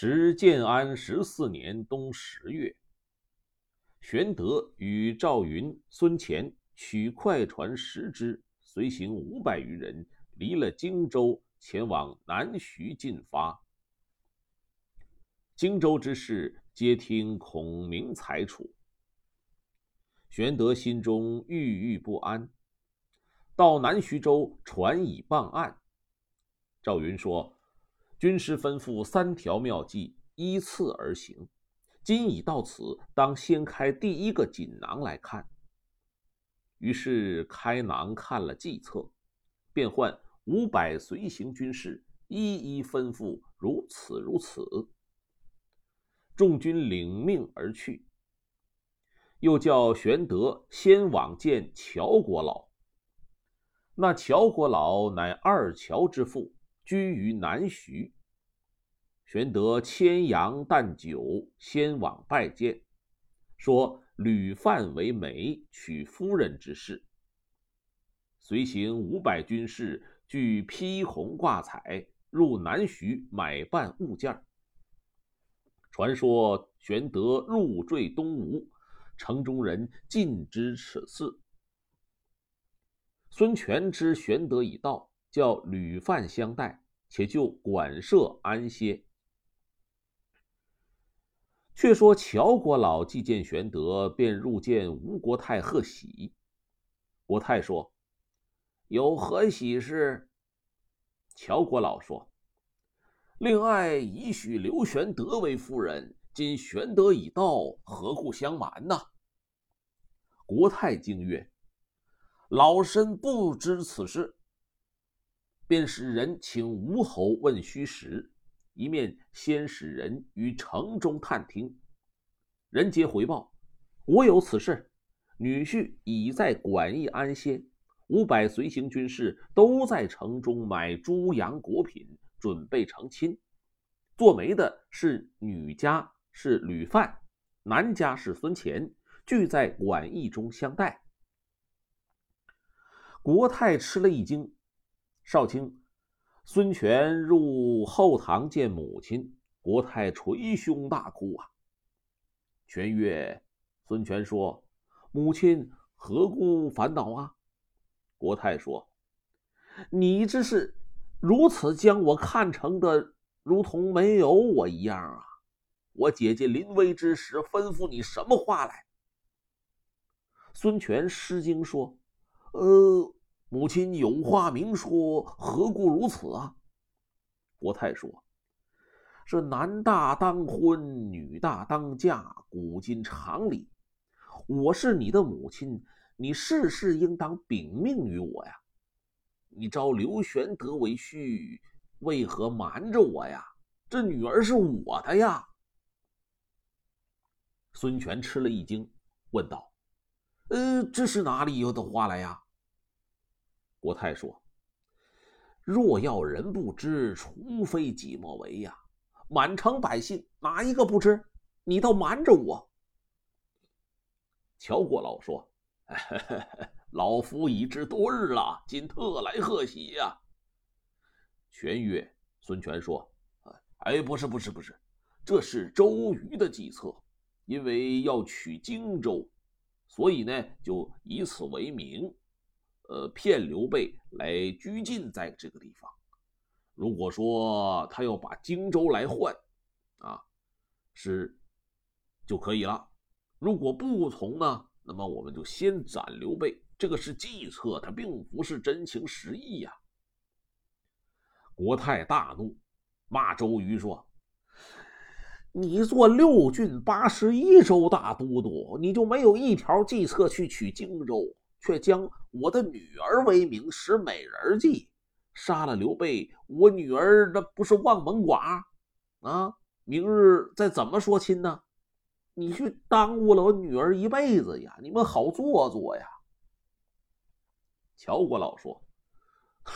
时建安十四年冬十月，玄德与赵云、孙乾取快船十只，随行五百余人，离了荆州，前往南徐进发。荆州之事，皆听孔明裁处。玄德心中郁郁不安。到南徐州，船已傍岸。赵云说。军师吩咐三条妙计，依次而行。今已到此，当先开第一个锦囊来看。于是开囊看了计策，便唤五百随行军士，一一吩咐如此如此。众军领命而去。又叫玄德先往见乔国老。那乔国老乃二乔之父。居于南徐。玄德牵羊担酒，先往拜见，说吕范为媒，娶夫人之事。随行五百军士，俱披红挂彩，入南徐买办物件。传说玄德入赘东吴，城中人尽知此事。孙权知玄德已到。叫吕范相待，且就馆舍安歇。却说乔国老既见玄德，便入见吴国太贺喜。国太说：“有何喜事？”乔国老说：“令爱已许刘玄德为夫人，今玄德已到，何故相瞒呢？”国太惊曰：“老身不知此事。”便使人请吴侯问虚实，一面先使人于城中探听。人皆回报：我有此事，女婿已在馆驿安歇，五百随行军士都在城中买猪羊果品，准备成亲。做媒的是女家，是吕范；男家是孙乾，俱在馆驿中相待。国太吃了一惊。少卿，孙权入后堂见母亲，国太捶胸大哭啊。权曰：“孙权说，母亲何故烦恼啊？”国太说：“你这是如此将我看成的，如同没有我一样啊！我姐姐临危之时吩咐你什么话来？”孙权失惊说：“呃。”母亲有话明说，何故如此啊？国太说：“这男大当婚，女大当嫁，古今常理。我是你的母亲，你事事应当禀命于我呀。你招刘玄德为婿，为何瞒着我呀？这女儿是我的呀。”孙权吃了一惊，问道：“呃，这是哪里有的话来呀？”国太说：“若要人不知，除非己莫为呀！满城百姓哪一个不知？你倒瞒着我。”乔国老说：“老夫已知多日了，今特来贺喜呀。”权曰：“孙权说：‘哎，不是，不是，不是，这是周瑜的计策，因为要取荆州，所以呢，就以此为名。’”呃，骗刘备来拘禁在这个地方。如果说他要把荆州来换，啊，是就可以了。如果不从呢，那么我们就先斩刘备。这个是计策，他并不是真情实意呀。国太大怒，骂周瑜说：“你做六郡八十一州大都督，你就没有一条计策去取荆州？”却将我的女儿为名使美人计，杀了刘备，我女儿那不是望门寡啊！明日再怎么说亲呢？你去耽误了我女儿一辈子呀！你们好做作呀！乔国老说：“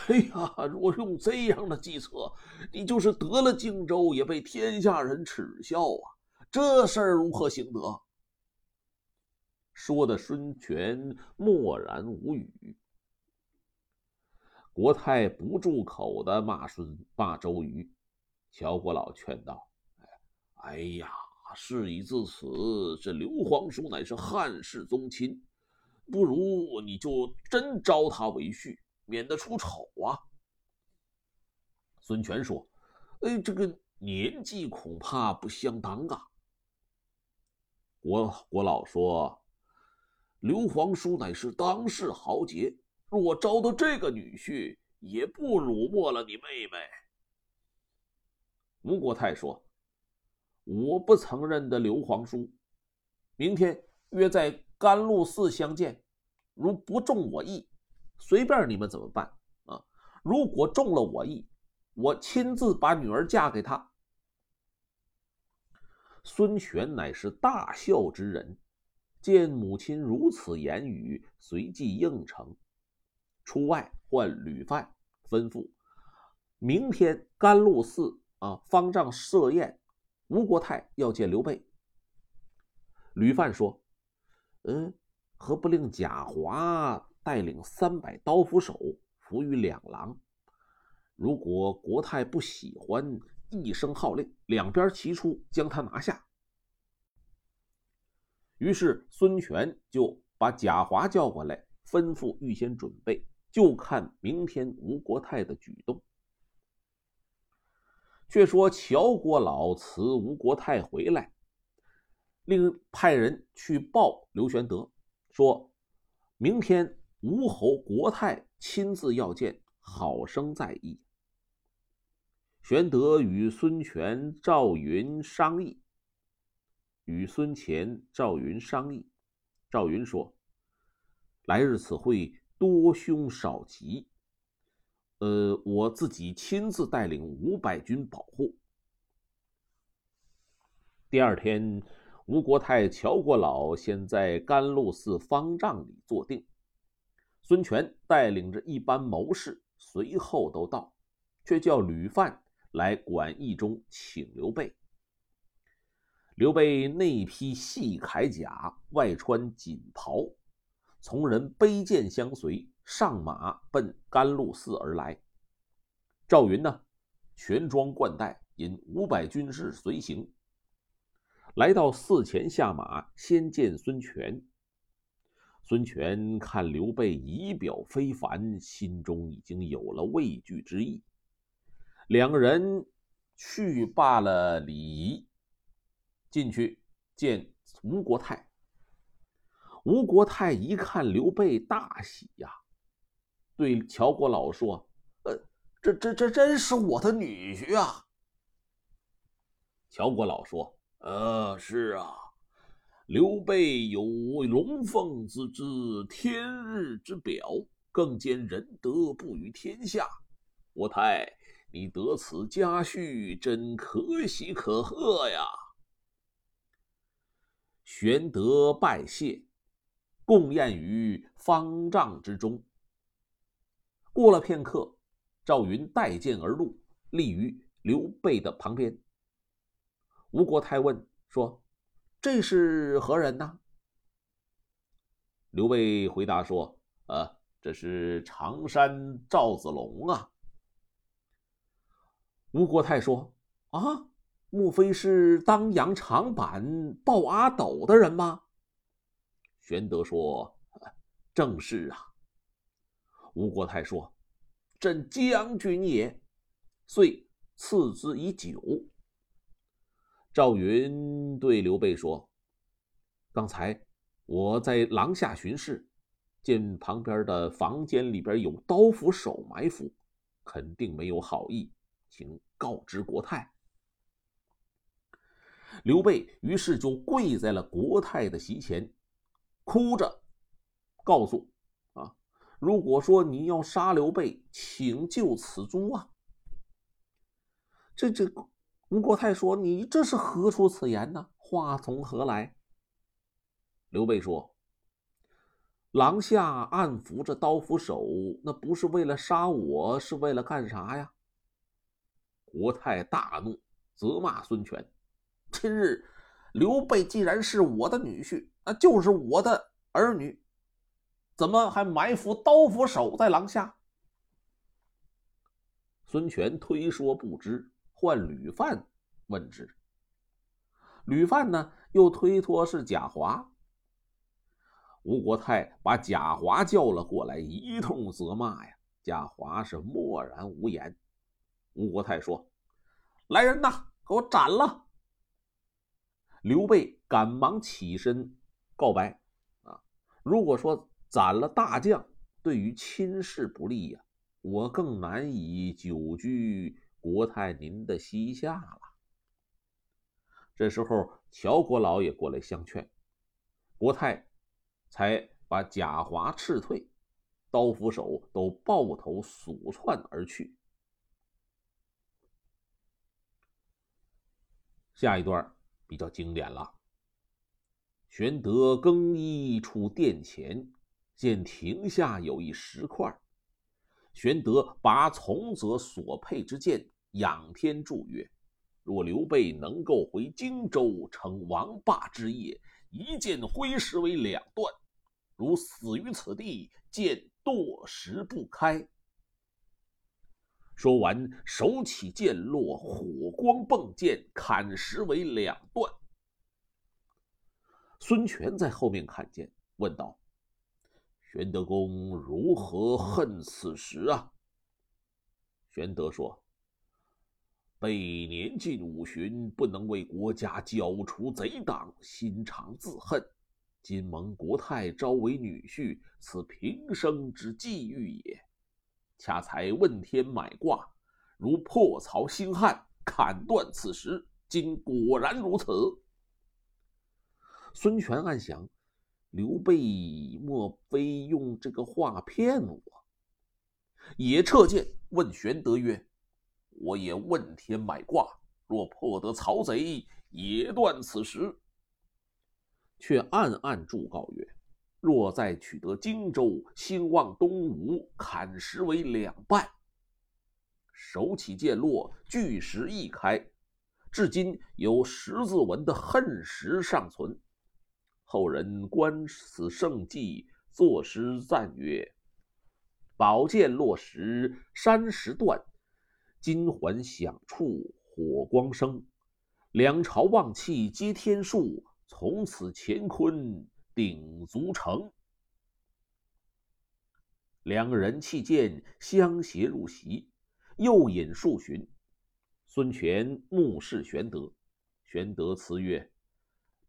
哎呀，若用这样的计策，你就是得了荆州，也被天下人耻笑啊！这事儿如何行得？”说的孙权默然无语，国太不住口的骂孙骂周瑜。乔国老劝道：“哎呀，事已至此，这刘皇叔乃是汉室宗亲，不如你就真招他为婿，免得出丑啊。”孙权说：“哎，这个年纪恐怕不相当啊。”国国老说：“刘皇叔乃是当世豪杰，若招到这个女婿，也不辱没了你妹妹。”吴国太说：“我不曾认得刘皇叔，明天约在甘露寺相见。如不中我意，随便你们怎么办啊？如果中了我意，我亲自把女儿嫁给他。”孙权乃是大孝之人，见母亲如此言语，随即应承。出外唤吕范，吩咐明天甘露寺啊方丈设宴，吴国太要见刘备。吕范说：“嗯，何不令贾华带领三百刀斧手伏于两廊？如果国太不喜欢。”一声号令，两边齐出，将他拿下。于是孙权就把贾华叫过来，吩咐预先准备，就看明天吴国太的举动。却说乔国老辞吴国太回来，另派人去报刘玄德，说明天吴侯国太亲自要见，好生在意。玄德与孙权、赵云商议，与孙乾、赵云商议。赵云说：“来日此会多凶少吉，呃，我自己亲自带领五百军保护。”第二天，吴国太、乔国老先在甘露寺方丈里坐定，孙权带领着一班谋士随后都到，却叫吕范。来馆驿中请刘备。刘备内披细铠甲，外穿锦袍，从人背剑相随，上马奔甘露寺而来。赵云呢，全装冠带，引五百军士随行。来到寺前下马，先见孙权。孙权看刘备仪表非凡，心中已经有了畏惧之意。两人去罢了礼仪，进去见吴国太。吴国太一看刘备，大喜呀，对乔国老说：“呃，这这这真是我的女婿啊！”乔国老说：“呃，是啊，刘备有龙凤之姿，天日之表，更兼仁德布于天下。国太。”你得此佳婿，真可喜可贺呀！玄德拜谢，共宴于方丈之中。过了片刻，赵云带剑而入，立于刘备的旁边。吴国太问说：“这是何人呢？”刘备回答说：“呃，这是常山赵子龙啊。”吴国太说：“啊，莫非是当阳长坂抱阿斗的人吗？”玄德说：“正是啊。”吴国太说：“朕将军也。”遂赐之以酒。赵云对刘备说：“刚才我在廊下巡视，见旁边的房间里边有刀斧手埋伏，肯定没有好意。”请告知国太。刘备于是就跪在了国太的席前，哭着告诉：“啊，如果说你要杀刘备，请就此诛啊！”这这，吴国太说：“你这是何出此言呢？话从何来？”刘备说：“廊下暗伏着刀斧手，那不是为了杀我，是为了干啥呀？”国太大怒，责骂孙权：“今日刘备既然是我的女婿，那就是我的儿女，怎么还埋伏刀斧手在廊下？”孙权推说不知，唤吕范问之。吕范呢又推脱是贾华。吴国泰把贾华叫了过来，一通责骂呀。贾华是默然无言。吴国泰说：“来人呐，给我斩了！”刘备赶忙起身告白：“啊，如果说斩了大将，对于亲事不利呀，我更难以久居国泰您的膝下了。”这时候，乔国老也过来相劝，国泰。才把贾华斥退，刀斧手都抱头鼠窜而去。下一段比较经典了。玄德更衣出殿前，见亭下有一石块。玄德拔从者所佩之剑，仰天祝曰：“若刘备能够回荆州，成王霸之业，一剑挥石为两段。”如死于此地，剑堕石不开。说完，手起剑落，火光迸溅，砍石为两段。孙权在后面看见，问道：“玄德公如何恨此石啊？”玄德说：“备年近五旬，不能为国家剿除贼党，心常自恨。”今蒙国太招为女婿，此平生之际遇也。恰才问天买卦，如破曹兴汉，砍断此时。今果然如此。孙权暗想：刘备莫非用这个话骗我？也撤剑问玄德曰：“我也问天买卦，若破得曹贼，也断此时。”却暗暗祝告曰：“若再取得荆州，兴旺东吴，砍石为两半。”手起剑落，巨石一开，至今有十字纹的恨石尚存。后人观此胜迹，作诗赞曰：“宝剑落石山石断，金环响处火光生。两朝望气接天数。”从此乾坤鼎足成。两人弃剑相携入席，又饮数巡。孙权目视玄德，玄德辞曰：“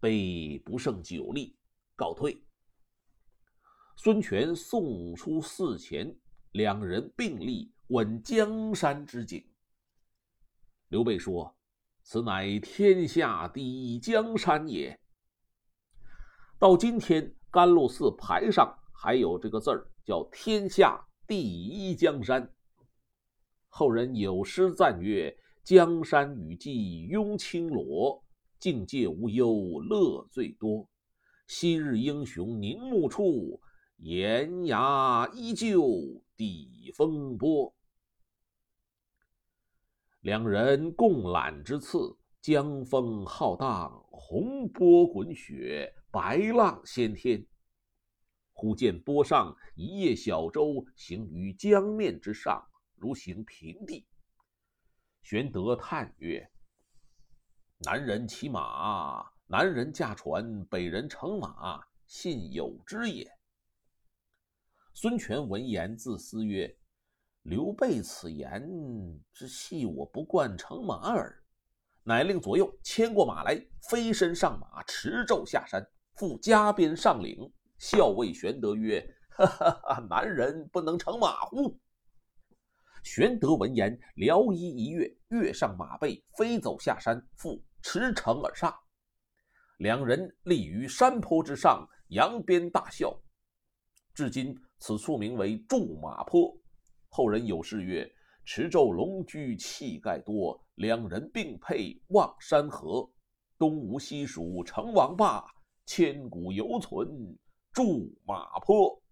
备不胜酒力，告退。”孙权送出寺前，两人并立观江山之景。刘备说：“此乃天下第一江山也。”到今天，甘露寺牌上还有这个字儿，叫“天下第一江山”。后人有诗赞曰：“江山雨霁拥青罗，境界无忧乐最多。昔日英雄凝目处，岩崖依旧抵风波。”两人共揽之次，江风浩荡，洪波滚雪。白浪掀天，忽见波上一叶小舟行于江面之上，如行平地。玄德叹曰：“南人骑马，南人驾船，北人乘马，信有之也。”孙权闻言自思曰：“刘备此言，之系我不惯乘马耳。”乃令左右牵过马来，飞身上马，持胄下山。赴加鞭上领，校尉玄德曰：“哈哈哈，男人不能乘马乎？”玄德闻言，撩衣一跃，跃上马背，飞走下山，复驰骋而上。两人立于山坡之上，扬鞭大笑。至今此处名为驻马坡。后人有诗曰：“持胄龙驹气概多，两人并辔望山河。东吴西蜀成王霸。”千古犹存驻马坡。